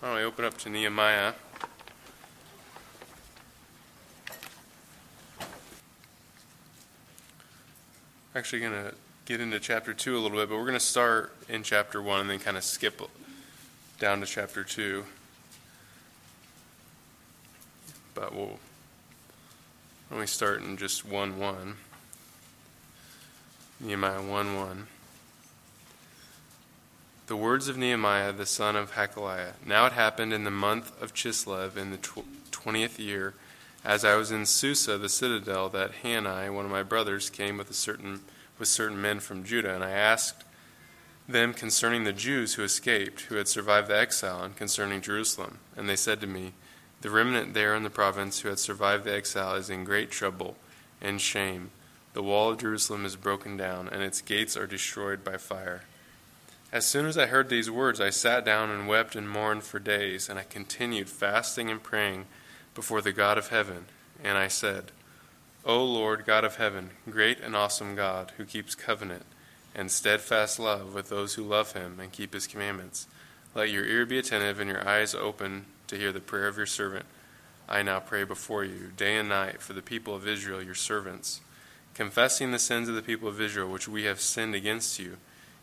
Why don't we open up to Nehemiah? Actually, going to get into chapter 2 a little bit, but we're going to start in chapter 1 and then kind of skip down to chapter 2. But we'll me start in just 1 1. Nehemiah 1 1. The words of Nehemiah the son of Hachaliah. Now it happened in the month of Chislev in the twentieth year, as I was in Susa the citadel, that Hanani, one of my brothers, came with a certain with certain men from Judah, and I asked them concerning the Jews who escaped, who had survived the exile, and concerning Jerusalem. And they said to me, The remnant there in the province who had survived the exile is in great trouble and shame. The wall of Jerusalem is broken down, and its gates are destroyed by fire. As soon as I heard these words, I sat down and wept and mourned for days, and I continued fasting and praying before the God of heaven. And I said, O Lord, God of heaven, great and awesome God, who keeps covenant and steadfast love with those who love him and keep his commandments, let your ear be attentive and your eyes open to hear the prayer of your servant. I now pray before you, day and night, for the people of Israel, your servants, confessing the sins of the people of Israel which we have sinned against you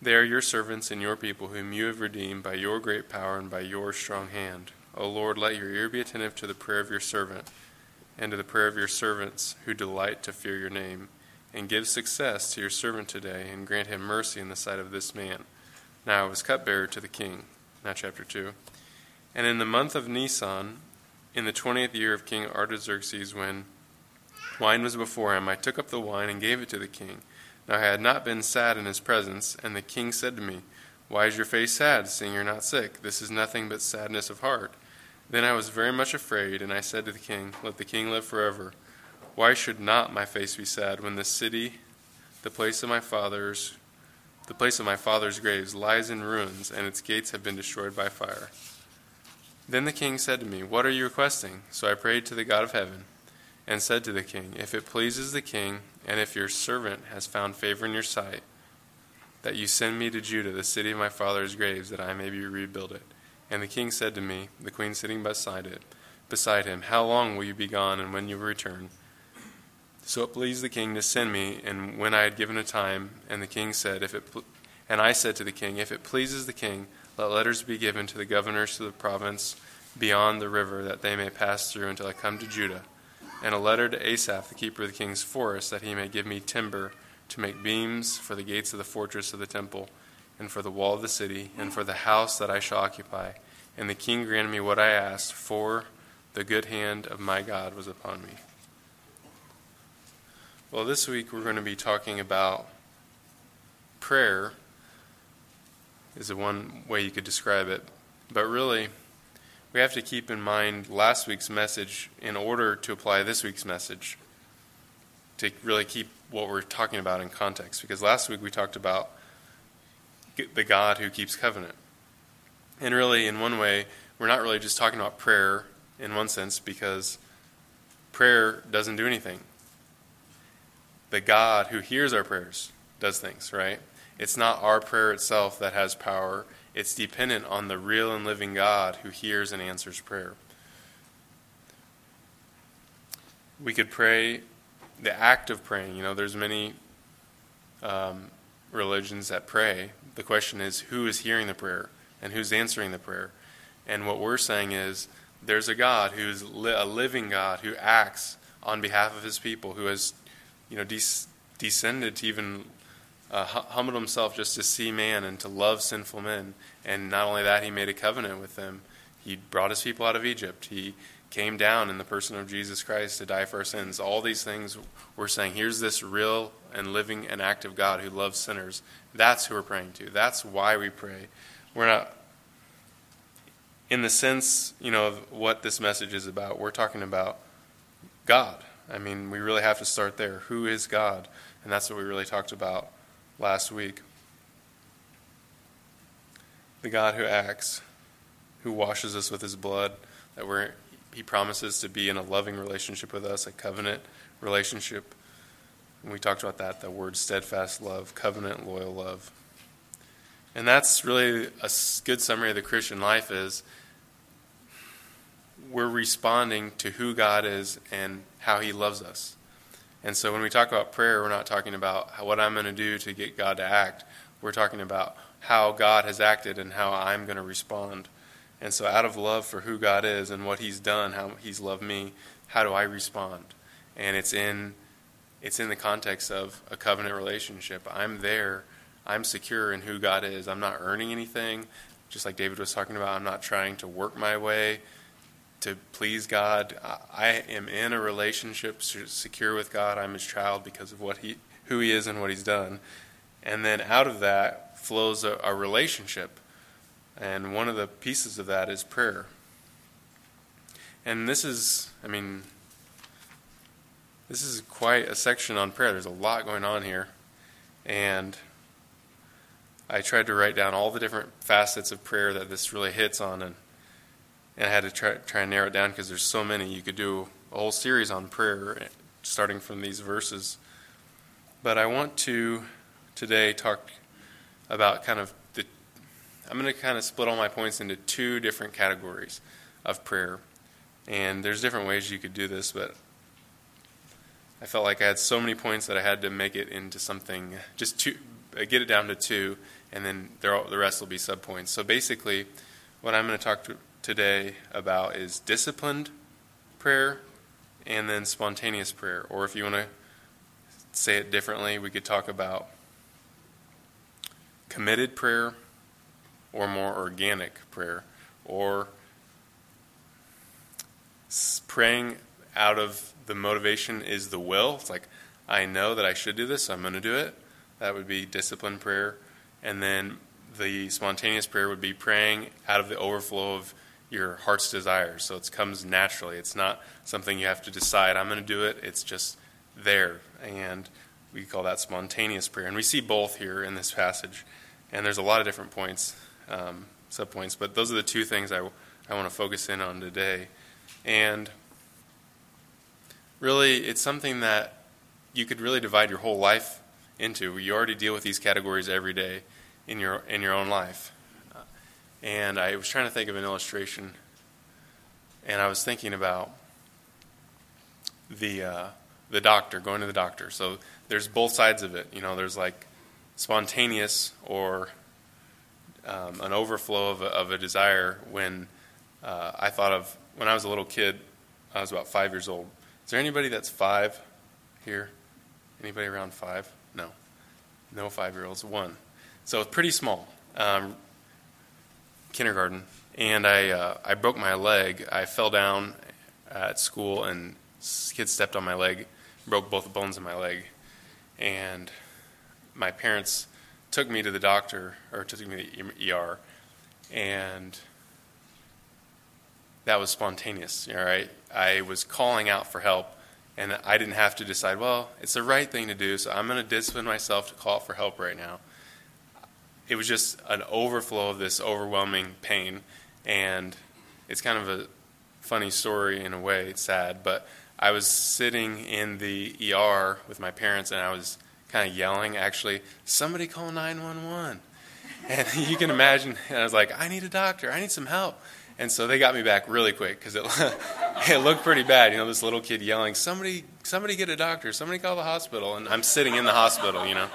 They are your servants and your people, whom you have redeemed by your great power and by your strong hand. O Lord, let your ear be attentive to the prayer of your servant and to the prayer of your servants who delight to fear your name. And give success to your servant today, and grant him mercy in the sight of this man. Now I was cupbearer to the king. Now, chapter 2. And in the month of Nisan, in the twentieth year of King Artaxerxes, when wine was before him, I took up the wine and gave it to the king. Now I had not been sad in his presence, and the king said to me, Why is your face sad, seeing you're not sick? This is nothing but sadness of heart. Then I was very much afraid, and I said to the king, Let the king live forever. Why should not my face be sad when the city, the place of my fathers, the place of my father's graves, lies in ruins, and its gates have been destroyed by fire? Then the king said to me, What are you requesting? So I prayed to the God of heaven, and said to the king, If it pleases the king, and if your servant has found favor in your sight, that you send me to Judah, the city of my father's graves, that I may rebuild it. And the king said to me, the queen sitting beside it, beside him, How long will you be gone, and when you return? So it pleased the king to send me, and when I had given a time, and the king said, If it, and I said to the king, If it pleases the king, let letters be given to the governors of the province beyond the river, that they may pass through until I come to Judah and a letter to Asaph, the keeper of the king's forest, that he may give me timber to make beams for the gates of the fortress of the temple, and for the wall of the city, and for the house that I shall occupy. And the king granted me what I asked, for the good hand of my God was upon me. Well, this week we're going to be talking about prayer, is the one way you could describe it. But really, we have to keep in mind last week's message in order to apply this week's message to really keep what we're talking about in context. Because last week we talked about the God who keeps covenant. And really, in one way, we're not really just talking about prayer in one sense because prayer doesn't do anything. The God who hears our prayers does things, right? It's not our prayer itself that has power, it's dependent on the real and living God who hears and answers prayer. We could pray the act of praying. You know, there's many um, religions that pray. The question is who is hearing the prayer and who's answering the prayer. And what we're saying is there's a God who's li- a living God who acts on behalf of his people, who has, you know, des- descended to even uh, humbled himself just to see man and to love sinful men. And not only that, he made a covenant with them. He brought his people out of Egypt. He came down in the person of Jesus Christ to die for our sins. All these things we're saying, here's this real and living and active God who loves sinners. That's who we're praying to. That's why we pray. We're not in the sense, you know, of what this message is about, we're talking about God. I mean, we really have to start there. Who is God? And that's what we really talked about last week. The God who acts, who washes us with his blood, that we're he promises to be in a loving relationship with us, a covenant relationship. And we talked about that, the word steadfast love, covenant, loyal love. And that's really a good summary of the Christian life is we're responding to who God is and how he loves us. And so when we talk about prayer, we're not talking about what I'm going to do to get God to act. We're talking about how God has acted and how I'm going to respond. And so, out of love for who God is and what He's done, how He's loved me, how do I respond? And it's in it's in the context of a covenant relationship. I'm there. I'm secure in who God is. I'm not earning anything. Just like David was talking about, I'm not trying to work my way to please God. I am in a relationship secure with God. I'm His child because of what He, who He is, and what He's done. And then out of that flows a, a relationship and one of the pieces of that is prayer. And this is, I mean, this is quite a section on prayer. There's a lot going on here. And I tried to write down all the different facets of prayer that this really hits on. And, and I had to try, try and narrow it down because there's so many. You could do a whole series on prayer starting from these verses. But I want to today talk about kind of the. I'm going to kind of split all my points into two different categories of prayer. And there's different ways you could do this, but I felt like I had so many points that I had to make it into something, just two, uh, get it down to two, and then the rest will be subpoints. So basically, what I'm going to talk to today about is disciplined prayer and then spontaneous prayer. Or if you want to say it differently, we could talk about committed prayer or more organic prayer, or praying out of the motivation is the will. It's like, I know that I should do this, so I'm going to do it. That would be disciplined prayer. And then the spontaneous prayer would be praying out of the overflow of your heart's desires. So it comes naturally. It's not something you have to decide, I'm going to do it. It's just there. And we call that spontaneous prayer. And we see both here in this passage. And there's a lot of different points um, subpoints. But those are the two things I, I want to focus in on today. And really, it's something that you could really divide your whole life into. You already deal with these categories every day in your in your own life. And I was trying to think of an illustration, and I was thinking about the uh, the doctor going to the doctor. So there's both sides of it. You know, there's like spontaneous or um, an overflow of a, of a desire when uh, I thought of when I was a little kid. I was about five years old. Is there anybody that's five here? Anybody around five? No. No five year olds. One. So it's pretty small. Um, kindergarten. And I, uh, I broke my leg. I fell down at school, and kids stepped on my leg, broke both the bones in my leg. And my parents took me to the doctor, or took me to the ER, and that was spontaneous. All right, I was calling out for help, and I didn't have to decide. Well, it's the right thing to do, so I'm going to discipline myself to call for help right now. It was just an overflow of this overwhelming pain, and it's kind of a funny story in a way. It's sad, but I was sitting in the ER with my parents, and I was kind of yelling, actually, somebody call 911. And you can imagine, and I was like, I need a doctor, I need some help. And so they got me back really quick because it, it looked pretty bad. You know, this little kid yelling, somebody, somebody get a doctor, somebody call the hospital. And I'm sitting in the hospital, you know.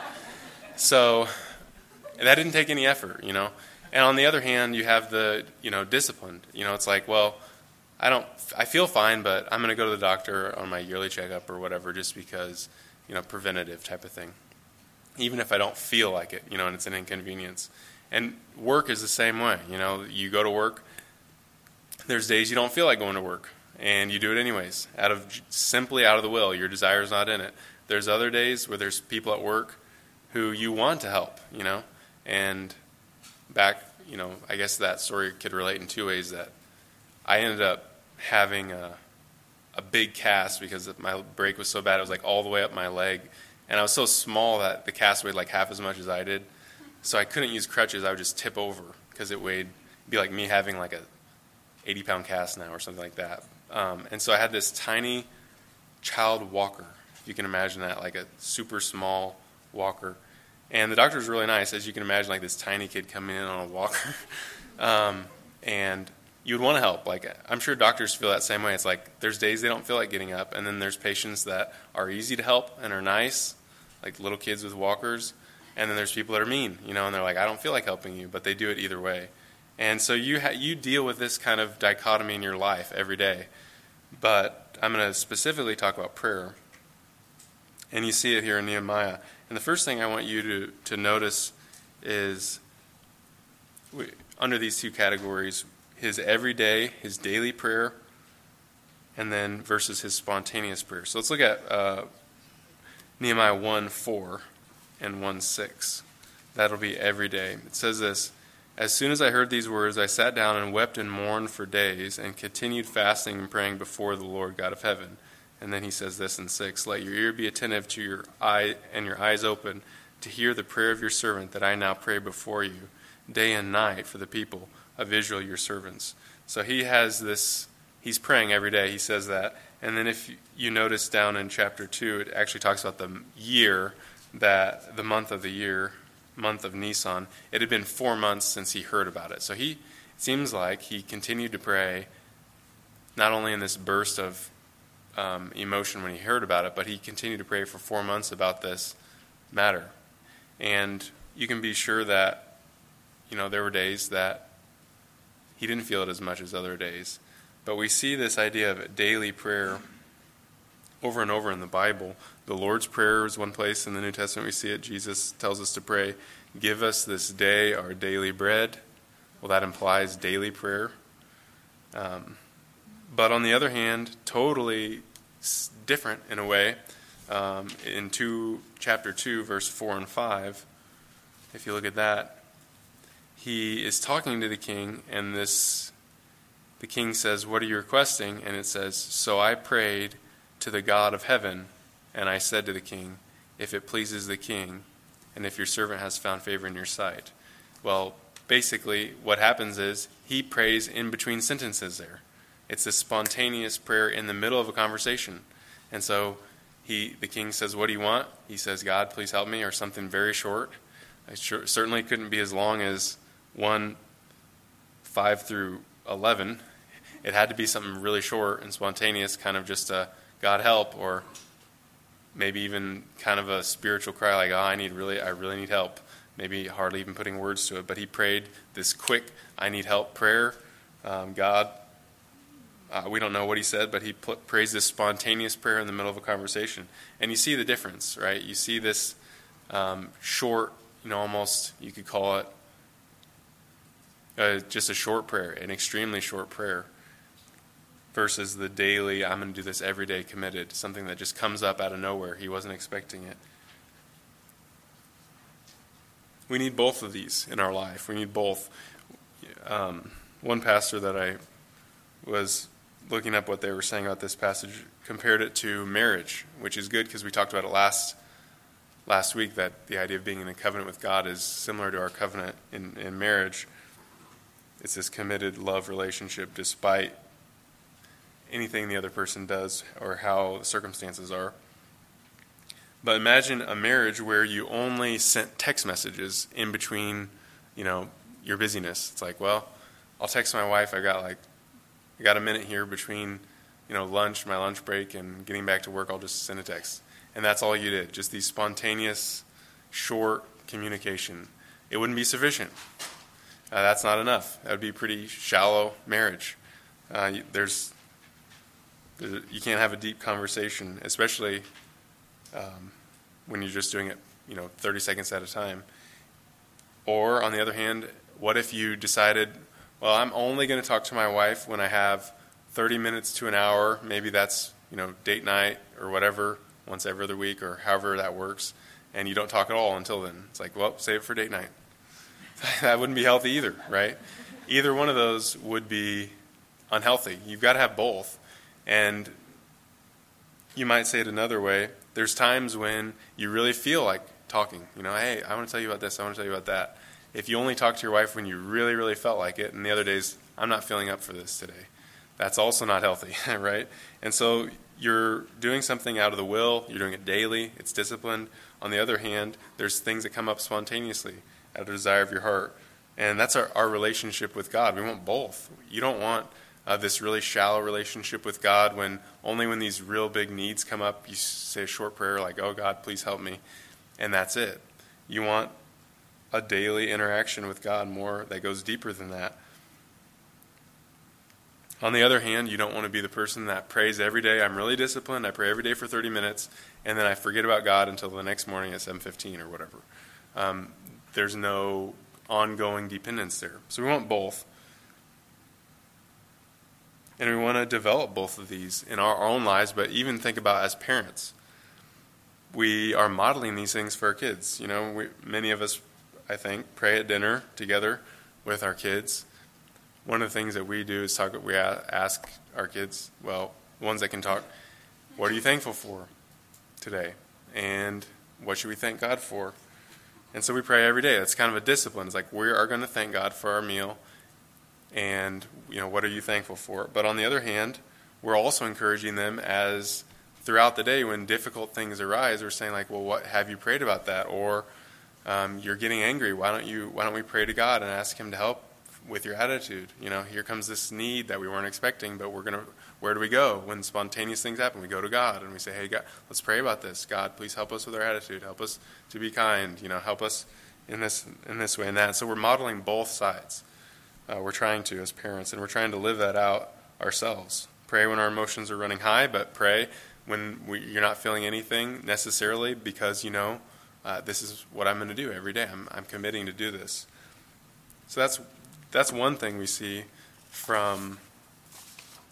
So that didn't take any effort, you know. And on the other hand, you have the, you know, disciplined. You know, it's like, well, I don't, I feel fine, but I'm going to go to the doctor on my yearly checkup or whatever just because you know, preventative type of thing. Even if I don't feel like it, you know, and it's an inconvenience. And work is the same way. You know, you go to work, there's days you don't feel like going to work, and you do it anyways, out of simply out of the will. Your desire is not in it. There's other days where there's people at work who you want to help, you know, and back, you know, I guess that story could relate in two ways. That I ended up having a, a big cast because my break was so bad. It was like all the way up my leg, and I was so small that the cast weighed like half as much as I did. So I couldn't use crutches. I would just tip over because it weighed be like me having like a 80 pound cast now or something like that. Um, and so I had this tiny child walker, if you can imagine that, like a super small walker. And the doctor was really nice, as you can imagine, like this tiny kid coming in on a walker. um, and you would want to help. Like I'm sure doctors feel that same way. It's like there's days they don't feel like getting up, and then there's patients that are easy to help and are nice, like little kids with walkers. And then there's people that are mean, you know, and they're like, I don't feel like helping you, but they do it either way. And so you ha- you deal with this kind of dichotomy in your life every day. But I'm going to specifically talk about prayer. And you see it here in Nehemiah. And the first thing I want you to, to notice is we, under these two categories his everyday, his daily prayer, and then versus his spontaneous prayer. So let's look at uh, Nehemiah 1 4 and 1 6. That'll be every day. It says this As soon as I heard these words, I sat down and wept and mourned for days, and continued fasting and praying before the Lord God of heaven. And then he says this in 6 Let your ear be attentive to your eye and your eyes open to hear the prayer of your servant that I now pray before you, day and night for the people of Israel, your servants. So he has this, he's praying every day. He says that. And then if you notice down in chapter 2, it actually talks about the year that, the month of the year, month of Nisan. It had been four months since he heard about it. So he, it seems like he continued to pray, not only in this burst of um, emotion when he heard about it, but he continued to pray for four months about this matter. And you can be sure that, you know, there were days that he didn't feel it as much as other days. But we see this idea of daily prayer over and over in the Bible. The Lord's Prayer is one place in the New Testament we see it. Jesus tells us to pray, Give us this day our daily bread. Well, that implies daily prayer. Um, but on the other hand, totally different in a way. Um, in two, chapter 2, verse 4 and 5, if you look at that, he is talking to the king, and this the king says, What are you requesting? And it says, So I prayed to the God of heaven, and I said to the king, If it pleases the king, and if your servant has found favor in your sight. Well, basically, what happens is he prays in between sentences there. It's a spontaneous prayer in the middle of a conversation. And so he, the king says, What do you want? He says, God, please help me, or something very short. I sure, certainly couldn't be as long as 1 5 through 11, it had to be something really short and spontaneous, kind of just a God help, or maybe even kind of a spiritual cry, like, oh, I need really, I really need help. Maybe hardly even putting words to it, but he prayed this quick, I need help prayer. Um, God, uh, we don't know what he said, but he put, prays this spontaneous prayer in the middle of a conversation. And you see the difference, right? You see this um, short, you know, almost, you could call it uh, just a short prayer, an extremely short prayer, versus the daily, I'm going to do this every day committed, something that just comes up out of nowhere. He wasn't expecting it. We need both of these in our life. We need both. Um, one pastor that I was looking up what they were saying about this passage compared it to marriage, which is good because we talked about it last last week that the idea of being in a covenant with God is similar to our covenant in, in marriage. It's this committed love relationship despite anything the other person does or how the circumstances are. But imagine a marriage where you only sent text messages in between, you know, your busyness. It's like, well, I'll text my wife. I got like, I got a minute here between, you know, lunch, my lunch break, and getting back to work. I'll just send a text, and that's all you did. Just these spontaneous, short communication. It wouldn't be sufficient uh, that's not enough. That would be pretty shallow marriage. Uh, there's, there's, you can't have a deep conversation, especially um, when you're just doing it, you know, 30 seconds at a time. Or on the other hand, what if you decided, well, I'm only going to talk to my wife when I have 30 minutes to an hour. Maybe that's you know date night or whatever, once every other week or however that works, and you don't talk at all until then. It's like, well, save it for date night. that wouldn't be healthy either, right? Either one of those would be unhealthy. You've got to have both. And you might say it another way. There's times when you really feel like talking. You know, hey, I want to tell you about this, I want to tell you about that. If you only talk to your wife when you really, really felt like it, and the other days, I'm not feeling up for this today, that's also not healthy, right? And so you're doing something out of the will, you're doing it daily, it's disciplined. On the other hand, there's things that come up spontaneously out of desire of your heart. And that's our, our relationship with God. We want both. You don't want uh, this really shallow relationship with God when only when these real big needs come up, you say a short prayer like, Oh God, please help me. And that's it. You want a daily interaction with God more that goes deeper than that. On the other hand, you don't want to be the person that prays every day. I'm really disciplined. I pray every day for 30 minutes, and then I forget about God until the next morning at 7:15 or whatever. Um, there's no ongoing dependence there. So we want both. And we want to develop both of these in our own lives, but even think about as parents. We are modeling these things for our kids. You know, we, many of us, I think, pray at dinner together with our kids. One of the things that we do is talk. We ask our kids, well, ones that can talk, what are you thankful for today, and what should we thank God for? And so we pray every day. That's kind of a discipline. It's like we are going to thank God for our meal, and you know what are you thankful for? But on the other hand, we're also encouraging them as throughout the day when difficult things arise. We're saying like, well, what have you prayed about that? Or um, you're getting angry. Why don't you? Why don't we pray to God and ask Him to help with your attitude? You know, here comes this need that we weren't expecting, but we're gonna. Where do we go when spontaneous things happen? We go to God and we say, "Hey, God, let's pray about this. God, please help us with our attitude. Help us to be kind. You know, help us in this in this way and that." So we're modeling both sides. Uh, we're trying to as parents, and we're trying to live that out ourselves. Pray when our emotions are running high, but pray when we, you're not feeling anything necessarily because you know uh, this is what I'm going to do every day. I'm, I'm committing to do this. So that's that's one thing we see from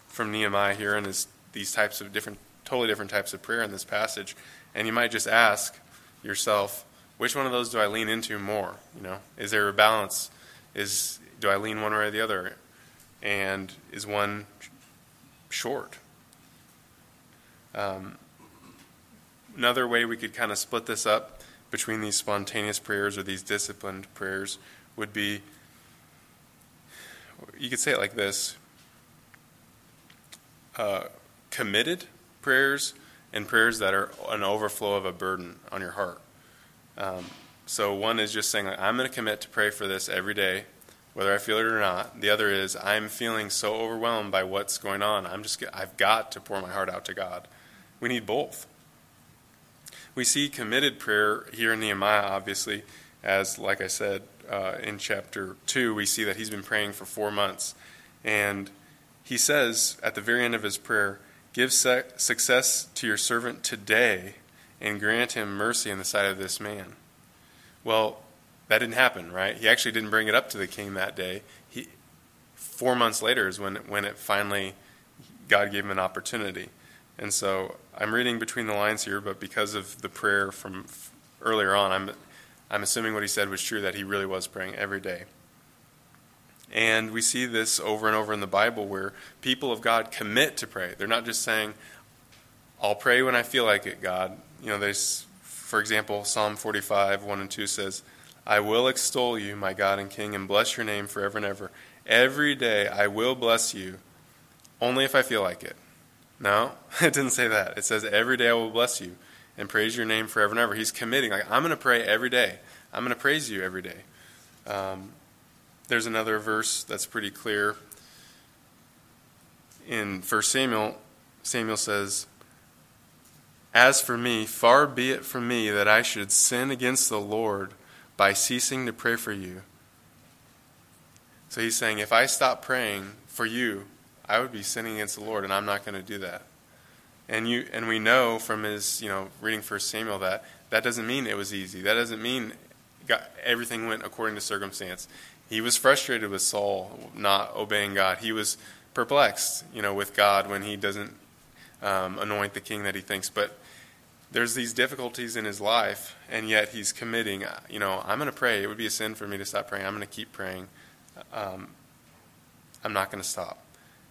from Nehemiah here and his, these types of different, totally different types of prayer in this passage. And you might just ask yourself, which one of those do I lean into more? You know, is there a balance? Is do I lean one way or the other? And is one short? Um, another way we could kind of split this up between these spontaneous prayers or these disciplined prayers would be you could say it like this uh, committed prayers and prayers that are an overflow of a burden on your heart. Um, so one is just saying, I'm going to commit to pray for this every day, whether I feel it or not. The other is I'm feeling so overwhelmed by what's going on. I'm just I've got to pour my heart out to God. We need both. We see committed prayer here in Nehemiah, obviously, as like I said uh, in chapter two, we see that he's been praying for four months, and he says at the very end of his prayer, Give success to your servant today and grant him mercy in the sight of this man. Well, that didn't happen, right? He actually didn't bring it up to the king that day. He, four months later is when, when it finally, God gave him an opportunity. And so I'm reading between the lines here, but because of the prayer from earlier on, I'm, I'm assuming what he said was true that he really was praying every day. And we see this over and over in the Bible where people of God commit to pray. They're not just saying, I'll pray when I feel like it, God. You know, there's, for example, Psalm 45, 1 and 2 says, I will extol you, my God and King, and bless your name forever and ever. Every day I will bless you, only if I feel like it. No, it didn't say that. It says, Every day I will bless you and praise your name forever and ever. He's committing, like, I'm going to pray every day. I'm going to praise you every day. Um, there's another verse that's pretty clear. In 1 Samuel, Samuel says, As for me, far be it from me that I should sin against the Lord by ceasing to pray for you. So he's saying, if I stop praying for you, I would be sinning against the Lord, and I'm not going to do that. And you and we know from his, you know, reading First Samuel that that doesn't mean it was easy. That doesn't mean God, everything went according to circumstance. He was frustrated with Saul not obeying God. He was perplexed, you know, with God when he doesn't um, anoint the king that he thinks. But there's these difficulties in his life, and yet he's committing, you know, I'm going to pray. It would be a sin for me to stop praying. I'm going to keep praying. Um, I'm not going to stop.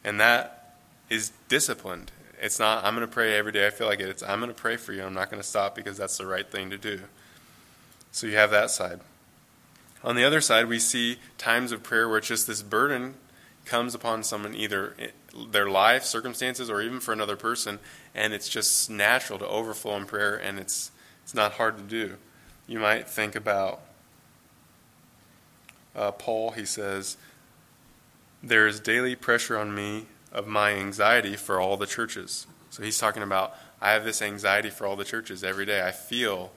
And that is disciplined. It's not, I'm going to pray every day. I feel like it. It's, I'm going to pray for you. I'm not going to stop because that's the right thing to do. So you have that side. On the other side, we see times of prayer where it's just this burden comes upon someone, either their life, circumstances, or even for another person, and it's just natural to overflow in prayer, and it's it's not hard to do. You might think about uh, Paul. He says, "There is daily pressure on me of my anxiety for all the churches." So he's talking about I have this anxiety for all the churches every day. I feel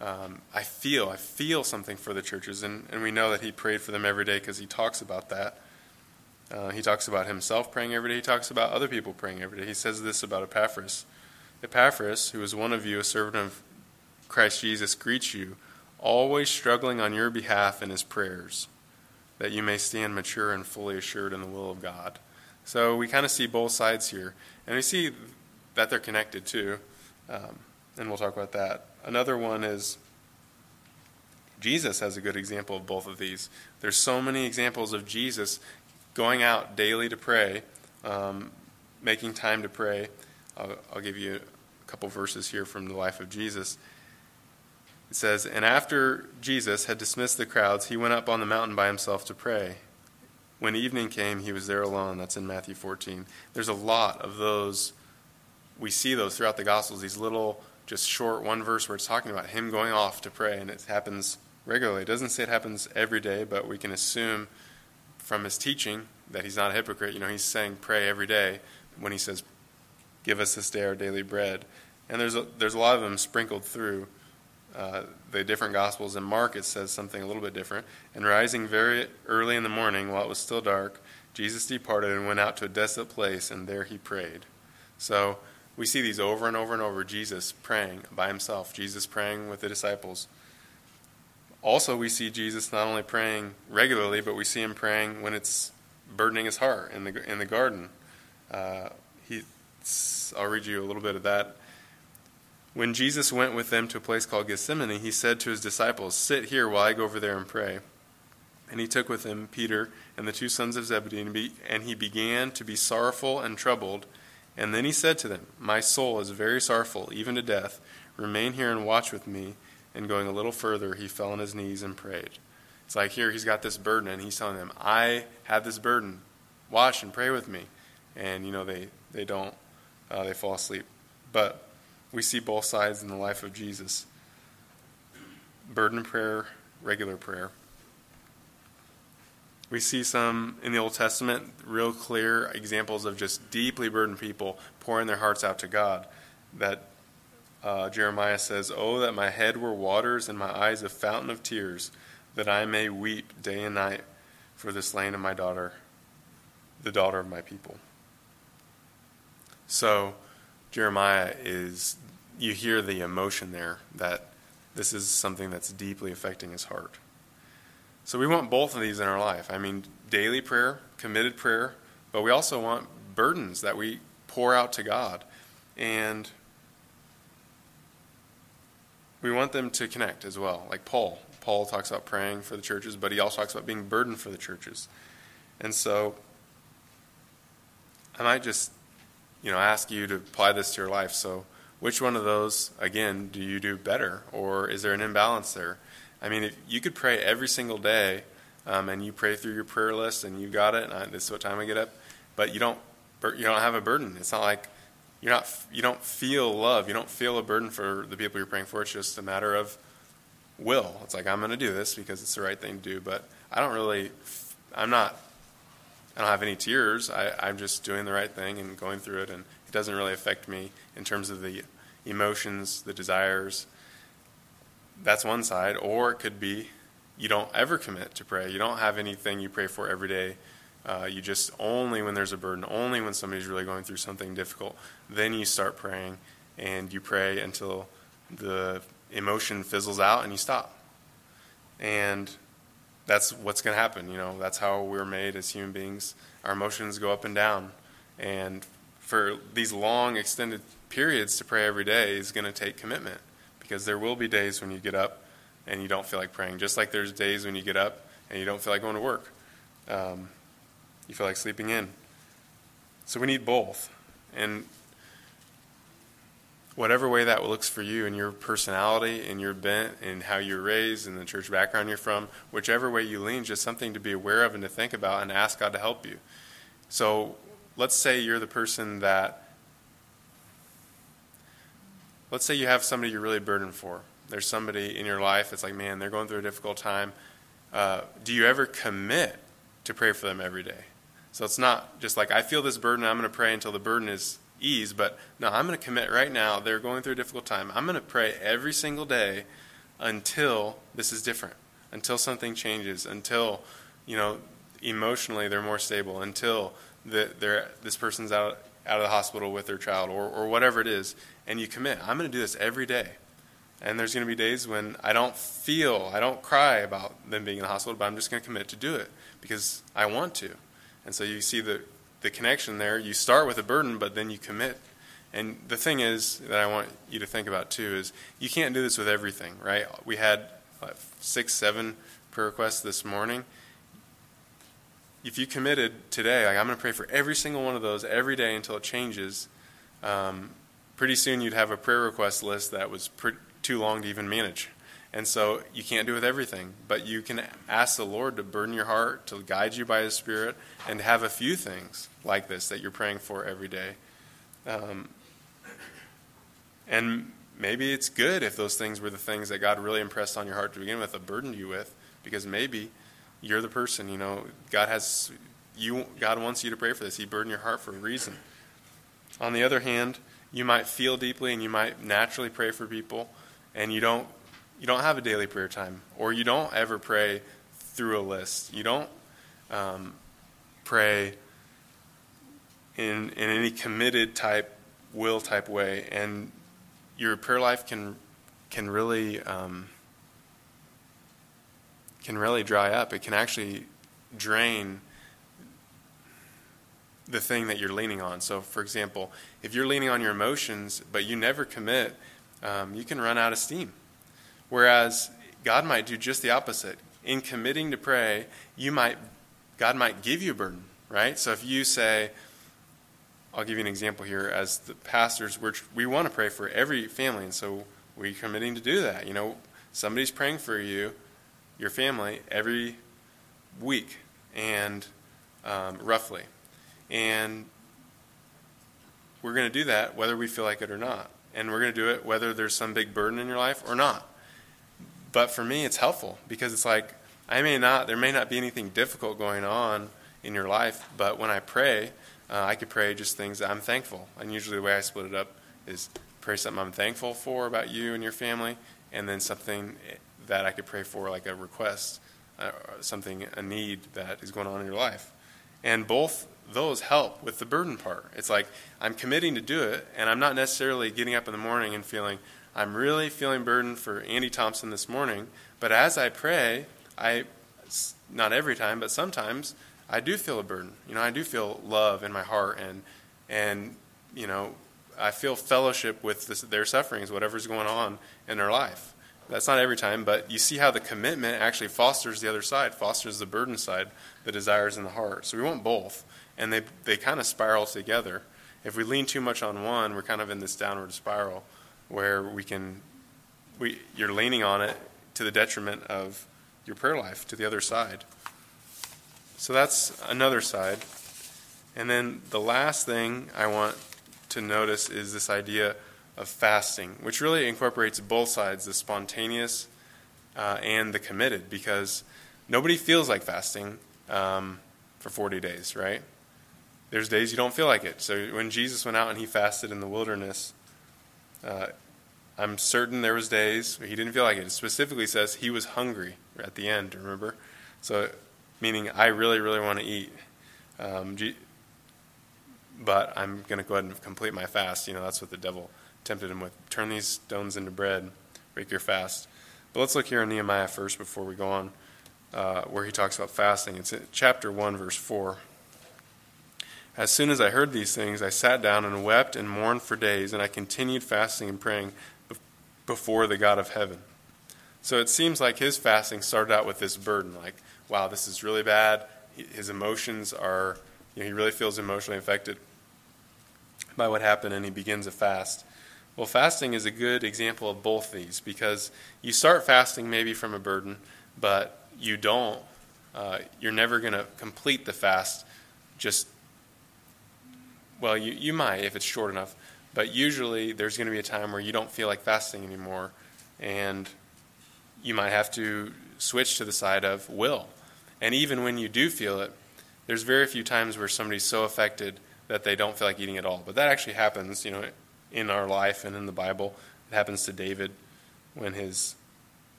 um, I feel, I feel something for the churches, and, and we know that he prayed for them every day because he talks about that. Uh, he talks about himself praying every day. He talks about other people praying every day. He says this about Epaphras. Epaphras, who is one of you, a servant of Christ Jesus, greets you, always struggling on your behalf in his prayers, that you may stand mature and fully assured in the will of God. So we kind of see both sides here, and we see that they're connected too, um, and we'll talk about that. Another one is Jesus has a good example of both of these. There's so many examples of Jesus going out daily to pray, um, making time to pray. I'll, I'll give you a couple verses here from the life of Jesus. It says, And after Jesus had dismissed the crowds, he went up on the mountain by himself to pray. When evening came, he was there alone. That's in Matthew 14. There's a lot of those. We see those throughout the Gospels, these little just short one verse where it's talking about him going off to pray, and it happens regularly. It doesn't say it happens every day, but we can assume from his teaching that he's not a hypocrite. You know, he's saying pray every day when he says, "Give us this day our daily bread." And there's a, there's a lot of them sprinkled through uh, the different gospels. In Mark, it says something a little bit different. And rising very early in the morning, while it was still dark, Jesus departed and went out to a desolate place, and there he prayed. So we see these over and over and over Jesus praying by himself, Jesus praying with the disciples. Also, we see Jesus not only praying regularly, but we see him praying when it's burdening his heart in the, in the garden. Uh, he, I'll read you a little bit of that. When Jesus went with them to a place called Gethsemane, he said to his disciples, Sit here while I go over there and pray. And he took with him Peter and the two sons of Zebedee, and, he began to be sorrowful and troubled. And then he said to them, My soul is very sorrowful, even to death. Remain here and watch with me. And going a little further, he fell on his knees and prayed. It's like here he's got this burden, and he's telling them, I have this burden. Watch and pray with me. And, you know, they, they don't, uh, they fall asleep. But we see both sides in the life of Jesus burden prayer, regular prayer. We see some in the Old Testament real clear examples of just deeply burdened people pouring their hearts out to God. That uh, Jeremiah says, Oh, that my head were waters and my eyes a fountain of tears, that I may weep day and night for the slain of my daughter, the daughter of my people. So, Jeremiah is, you hear the emotion there that this is something that's deeply affecting his heart. So we want both of these in our life. I mean, daily prayer, committed prayer, but we also want burdens that we pour out to God. And we want them to connect as well. Like Paul. Paul talks about praying for the churches, but he also talks about being burdened for the churches. And so I might just, you know, ask you to apply this to your life. So which one of those, again, do you do better? Or is there an imbalance there? I mean, if you could pray every single day, um, and you pray through your prayer list, and you got it. And I, this is what time I get up, but you don't you don't have a burden. It's not like you're not you don't feel love. You don't feel a burden for the people you're praying for. It's just a matter of will. It's like I'm going to do this because it's the right thing to do. But I don't really. I'm not. I don't have any tears. I, I'm just doing the right thing and going through it, and it doesn't really affect me in terms of the emotions, the desires, that's one side. Or it could be you don't ever commit to pray. You don't have anything you pray for every day. Uh, you just only when there's a burden, only when somebody's really going through something difficult, then you start praying and you pray until the emotion fizzles out and you stop. And that's what's going to happen. You know, that's how we're made as human beings. Our emotions go up and down. And for these long, extended periods to pray every day is going to take commitment because there will be days when you get up and you don't feel like praying, just like there's days when you get up and you don't feel like going to work. Um, you feel like sleeping in. So we need both. And whatever way that looks for you and your personality and your bent and how you're raised and the church background you're from, whichever way you lean, just something to be aware of and to think about and ask God to help you. So let's say you're the person that, let's say you have somebody you're really burdened for. There's somebody in your life that's like, man, they're going through a difficult time. Uh, do you ever commit to pray for them every day? So it's not just like, I feel this burden, I'm going to pray until the burden is ease, but no, I'm going to commit right now. They're going through a difficult time. I'm going to pray every single day until this is different, until something changes, until, you know, emotionally they're more stable, until the, they're, this person's out, out of the hospital with their child or, or whatever it is. And you commit. I'm going to do this every day. And there's going to be days when I don't feel, I don't cry about them being in the hospital, but I'm just going to commit to do it because I want to. And so you see the, the connection there. You start with a burden, but then you commit. And the thing is that I want you to think about too is you can't do this with everything, right? We had what, six, seven prayer requests this morning. If you committed today, like I'm going to pray for every single one of those every day until it changes, um, pretty soon you'd have a prayer request list that was too long to even manage. And so you can't do with everything, but you can ask the Lord to burden your heart, to guide you by His Spirit, and have a few things like this that you're praying for every day. Um, and maybe it's good if those things were the things that God really impressed on your heart to begin with, or burdened you with, because maybe you're the person. You know, God has you. God wants you to pray for this. He burdened your heart for a reason. On the other hand, you might feel deeply, and you might naturally pray for people, and you don't you don't have a daily prayer time, or you don't ever pray through a list. You don't um, pray in in any committed type will type way, and your prayer life can can really um, can really dry up. It can actually drain the thing that you're leaning on. So, for example, if you're leaning on your emotions but you never commit, um, you can run out of steam. Whereas God might do just the opposite. In committing to pray, you might God might give you a burden, right? So if you say, I'll give you an example here. As the pastors, we we want to pray for every family, and so we're committing to do that. You know, somebody's praying for you, your family, every week, and um, roughly, and we're going to do that whether we feel like it or not, and we're going to do it whether there's some big burden in your life or not. But for me, it's helpful because it's like I may not, there may not be anything difficult going on in your life, but when I pray, uh, I could pray just things I'm thankful. And usually the way I split it up is pray something I'm thankful for about you and your family, and then something that I could pray for, like a request, uh, something, a need that is going on in your life. And both those help with the burden part. It's like I'm committing to do it, and I'm not necessarily getting up in the morning and feeling, I'm really feeling burdened for Andy Thompson this morning. But as I pray, I, not every time, but sometimes, I do feel a burden. You know, I do feel love in my heart, and and you know, I feel fellowship with this, their sufferings, whatever's going on in their life. That's not every time, but you see how the commitment actually fosters the other side, fosters the burden side, the desires in the heart. So we want both, and they they kind of spiral together. If we lean too much on one, we're kind of in this downward spiral where we can, we, you're leaning on it to the detriment of your prayer life, to the other side. So that's another side. And then the last thing I want to notice is this idea of fasting, which really incorporates both sides the spontaneous uh, and the committed, because nobody feels like fasting um, for 40 days, right? There's days you don't feel like it. So when Jesus went out and he fasted in the wilderness, uh, I'm certain there was days he didn't feel like it. It specifically says he was hungry at the end. Remember, so meaning I really, really want to eat, um, but I'm going to go ahead and complete my fast. You know, that's what the devil tempted him with. Turn these stones into bread, break your fast. But let's look here in Nehemiah first before we go on, uh, where he talks about fasting. It's in chapter one, verse four. As soon as I heard these things, I sat down and wept and mourned for days, and I continued fasting and praying before the God of heaven. So it seems like his fasting started out with this burden like, wow, this is really bad. His emotions are, you know, he really feels emotionally affected by what happened, and he begins a fast. Well, fasting is a good example of both these because you start fasting maybe from a burden, but you don't. Uh, you're never going to complete the fast just, well, you, you might if it's short enough, but usually there's going to be a time where you don't feel like fasting anymore, and you might have to switch to the side of will. And even when you do feel it, there's very few times where somebody's so affected that they don't feel like eating at all. But that actually happens, you know, in our life and in the Bible. It happens to David when his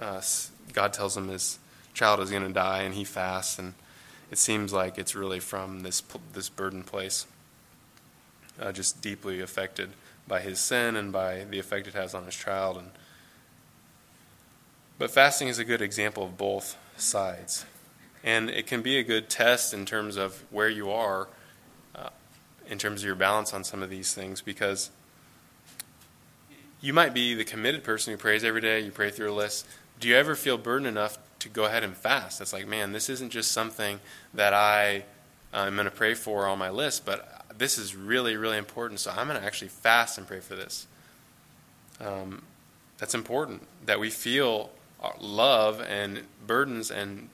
uh, God tells him his child is going to die, and he fasts, and it seems like it's really from this this burden place, uh, just deeply affected by his sin and by the effect it has on his child. And but fasting is a good example of both sides, and it can be a good test in terms of where you are, uh, in terms of your balance on some of these things, because you might be the committed person who prays every day, you pray through a list. Do you ever feel burdened enough to go ahead and fast? It's like, man, this isn't just something that I am going to pray for on my list, but this is really, really important. So I'm going to actually fast and pray for this. Um, that's important that we feel love and burdens and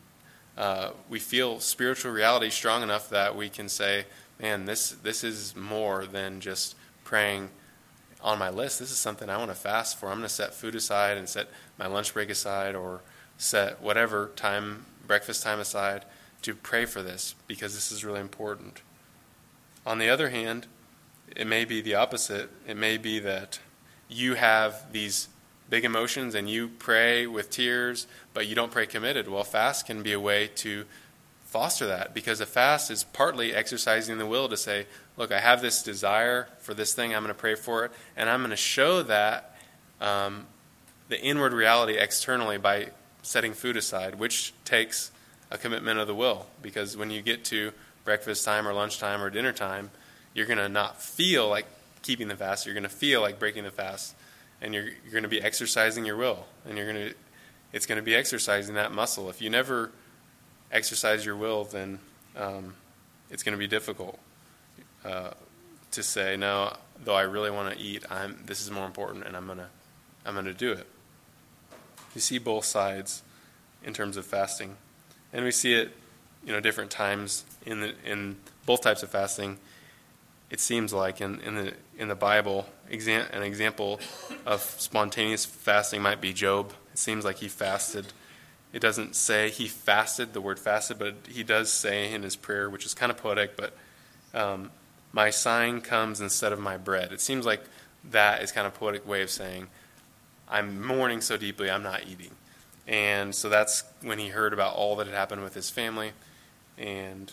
uh, we feel spiritual reality strong enough that we can say, man, this, this is more than just praying on my list. This is something I want to fast for. I'm going to set food aside and set my lunch break aside or set whatever time, breakfast time aside to pray for this because this is really important. On the other hand, it may be the opposite. It may be that you have these big emotions and you pray with tears, but you don't pray committed. Well, fast can be a way to foster that because a fast is partly exercising the will to say, look, I have this desire for this thing, I'm going to pray for it, and I'm going to show that um, the inward reality externally by setting food aside, which takes a commitment of the will. Because when you get to breakfast time or lunchtime or dinner time, you're going to not feel like keeping the fast, you're going to feel like breaking the fast, and you're, you're going to be exercising your will, and you're going to, it's going to be exercising that muscle. If you never exercise your will, then um, it's going to be difficult uh, to say no. Though I really want to eat, I'm. This is more important, and I'm gonna, I'm gonna do it. You see both sides in terms of fasting, and we see it, you know, different times in the in both types of fasting. It seems like in, in the in the Bible, exam, an example of spontaneous fasting might be Job. It seems like he fasted it doesn't say he fasted, the word fasted, but he does say in his prayer, which is kind of poetic, but um, my sign comes instead of my bread. It seems like that is kind of poetic way of saying, I'm mourning so deeply, I'm not eating. And so that's when he heard about all that had happened with his family and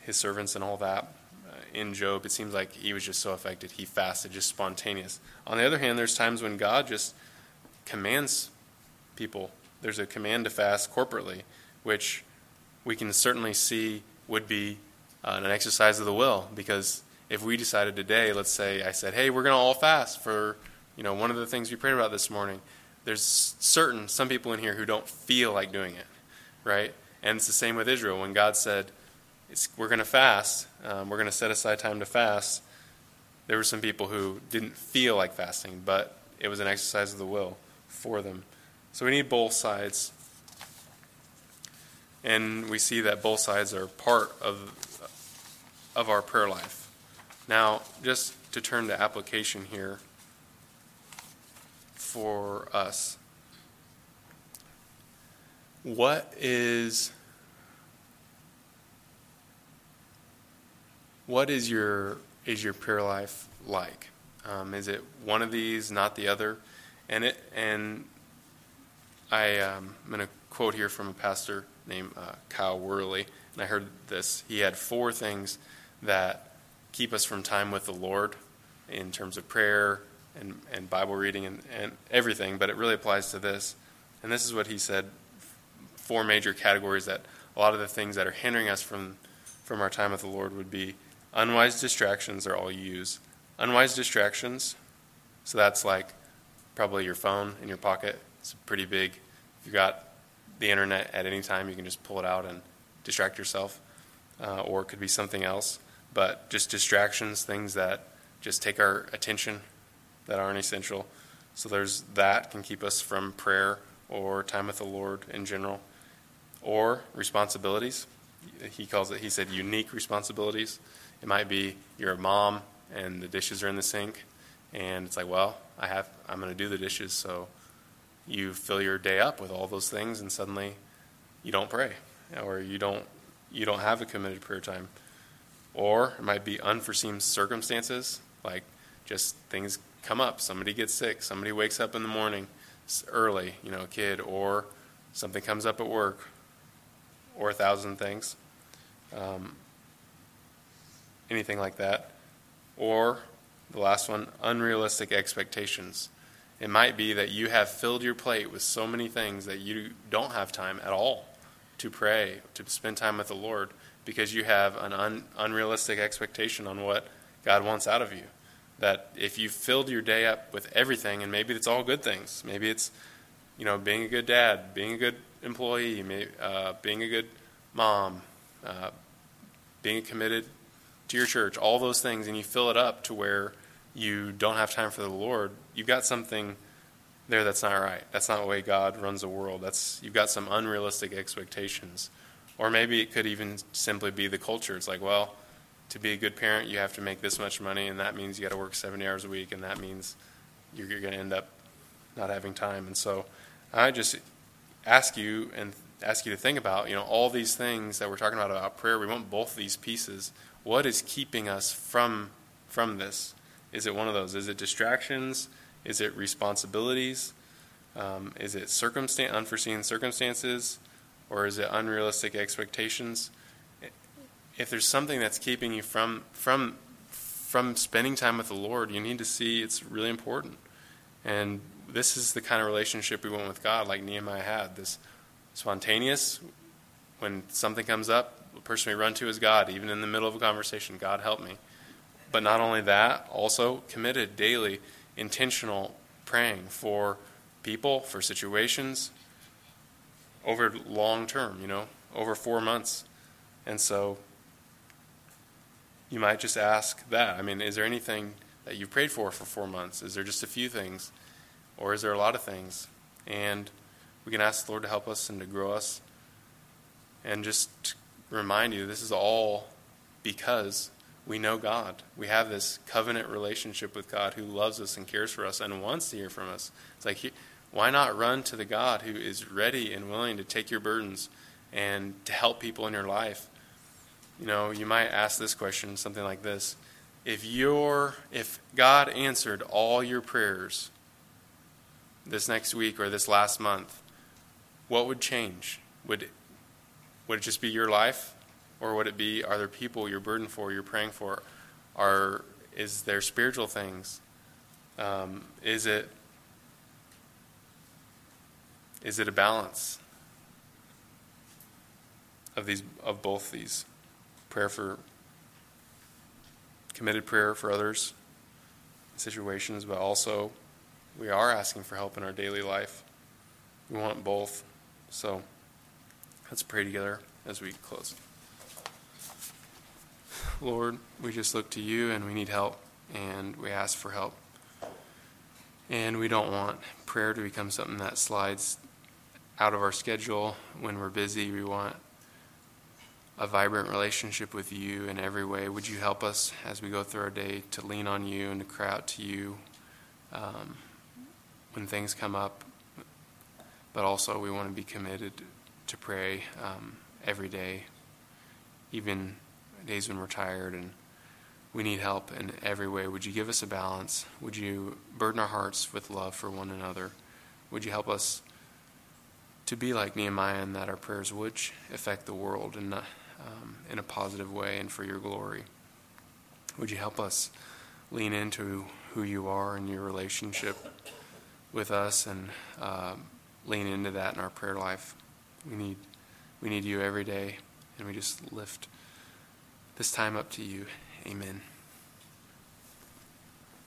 his servants and all that. Uh, in Job, it seems like he was just so affected, he fasted, just spontaneous. On the other hand, there's times when God just commands people there's a command to fast corporately, which we can certainly see would be uh, an exercise of the will. Because if we decided today, let's say I said, hey, we're going to all fast for you know one of the things we prayed about this morning. There's certain some people in here who don't feel like doing it, right? And it's the same with Israel. When God said, we're going to fast, um, we're going to set aside time to fast, there were some people who didn't feel like fasting, but it was an exercise of the will for them. So we need both sides. And we see that both sides are part of, of our prayer life. Now, just to turn to application here for us. What is what is your is your prayer life like? Um, is it one of these, not the other? And it and I, um, I'm going to quote here from a pastor named uh, Kyle Worley, and I heard this. He had four things that keep us from time with the Lord in terms of prayer and, and Bible reading and, and everything, but it really applies to this. And this is what he said four major categories that a lot of the things that are hindering us from, from our time with the Lord would be Unwise distractions are all you use. Unwise distractions, so that's like probably your phone in your pocket. It's pretty big. If you've got the internet at any time, you can just pull it out and distract yourself. Uh, or it could be something else. But just distractions, things that just take our attention that aren't essential. So there's that can keep us from prayer or time with the Lord in general. Or responsibilities. He calls it, he said, unique responsibilities. It might be you're a mom and the dishes are in the sink, and it's like, well, I have, I'm going to do the dishes. So you fill your day up with all those things, and suddenly you don't pray, or you don't, you don't have a committed prayer time. Or it might be unforeseen circumstances, like just things come up. Somebody gets sick. Somebody wakes up in the morning early, you know, a kid, or something comes up at work, or a thousand things. Um, anything like that. Or the last one, unrealistic expectations. It might be that you have filled your plate with so many things that you don't have time at all to pray, to spend time with the Lord, because you have an un- unrealistic expectation on what God wants out of you. That if you filled your day up with everything, and maybe it's all good things, maybe it's you know being a good dad, being a good employee, maybe, uh, being a good mom, uh, being committed to your church, all those things, and you fill it up to where you don't have time for the Lord, you've got something there that's not right. That's not the way God runs the world. That's you've got some unrealistic expectations. Or maybe it could even simply be the culture. It's like, well, to be a good parent, you have to make this much money, and that means you got to work 70 hours a week, and that means you're, you're going to end up not having time. And so I just ask you and ask you to think about, you know, all these things that we're talking about about prayer. We want both these pieces. What is keeping us from from this? Is it one of those? Is it distractions? Is it responsibilities? Um, is it circumstan- unforeseen circumstances? Or is it unrealistic expectations? If there's something that's keeping you from, from, from spending time with the Lord, you need to see it's really important. And this is the kind of relationship we want with God, like Nehemiah had. This spontaneous, when something comes up, the person we run to is God, even in the middle of a conversation. God, help me. But not only that, also committed daily, intentional praying for people, for situations, over long term, you know, over four months. And so you might just ask that. I mean, is there anything that you've prayed for for four months? Is there just a few things? Or is there a lot of things? And we can ask the Lord to help us and to grow us. And just remind you, this is all because we know God. We have this covenant relationship with God who loves us and cares for us and wants to hear from us. It's like, why not run to the God who is ready and willing to take your burdens and to help people in your life? You know, you might ask this question, something like this. If your if God answered all your prayers this next week or this last month, what would change? Would would it just be your life? Or would it be, are there people you're burdened for, you're praying for? Are, is there spiritual things? Um, is it is it a balance of these of both these prayer for committed prayer for others situations but also we are asking for help in our daily life we want both so let's pray together as we close Lord, we just look to you and we need help and we ask for help. And we don't want prayer to become something that slides out of our schedule when we're busy. We want a vibrant relationship with you in every way. Would you help us as we go through our day to lean on you and to cry out to you um, when things come up? But also, we want to be committed to pray um, every day, even days when we're tired and we need help in every way. Would you give us a balance? Would you burden our hearts with love for one another? Would you help us to be like Nehemiah and that our prayers would affect the world in a, um, in a positive way and for your glory? Would you help us lean into who you are and your relationship with us and uh, lean into that in our prayer life? We need, we need you every day, and we just lift this time up to you Amen.